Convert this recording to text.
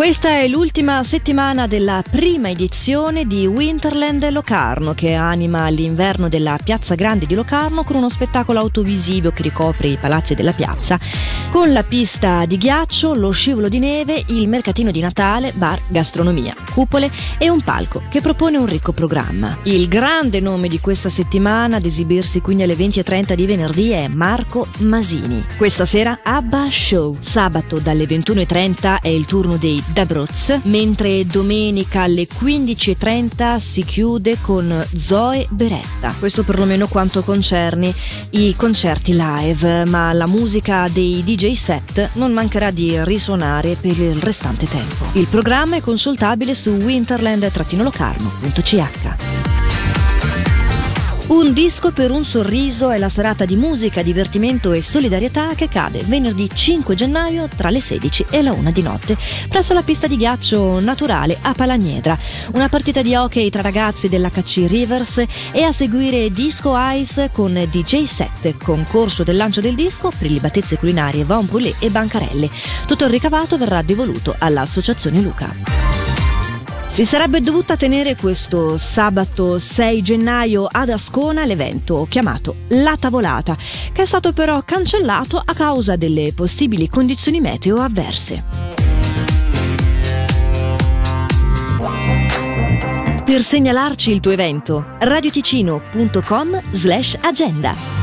Questa è l'ultima settimana della prima edizione di Winterland Locarno che anima l'inverno della Piazza Grande di Locarno con uno spettacolo autovisivo che ricopre i palazzi della piazza con la pista di ghiaccio, lo scivolo di neve, il mercatino di Natale, bar, gastronomia, cupole e un palco che propone un ricco programma. Il grande nome di questa settimana ad esibirsi quindi alle 20.30 di venerdì è Marco Masini. Questa sera Abba Show. Sabato dalle 21.30 è il turno dei d'Abruzzo, mentre domenica alle 15.30 si chiude con Zoe Beretta. Questo perlomeno quanto concerne i concerti live, ma la musica dei DJ set non mancherà di risuonare per il restante tempo. Il programma è consultabile su winterland-locarno.ch. Un disco per un sorriso è la serata di musica, divertimento e solidarietà che cade venerdì 5 gennaio tra le 16 e la 1 di notte presso la pista di ghiaccio naturale a Palagnedra. Una partita di hockey tra ragazzi dell'HC Rivers e a seguire Disco Ice con DJ 7, concorso del lancio del disco, prelibatezze culinarie, Von Poulet e bancarelle. Tutto il ricavato verrà devoluto all'Associazione Luca. Si sarebbe dovuta tenere questo sabato 6 gennaio ad Ascona l'evento chiamato La Tavolata, che è stato però cancellato a causa delle possibili condizioni meteo avverse. Per segnalarci il tuo evento, radioticino.com slash agenda.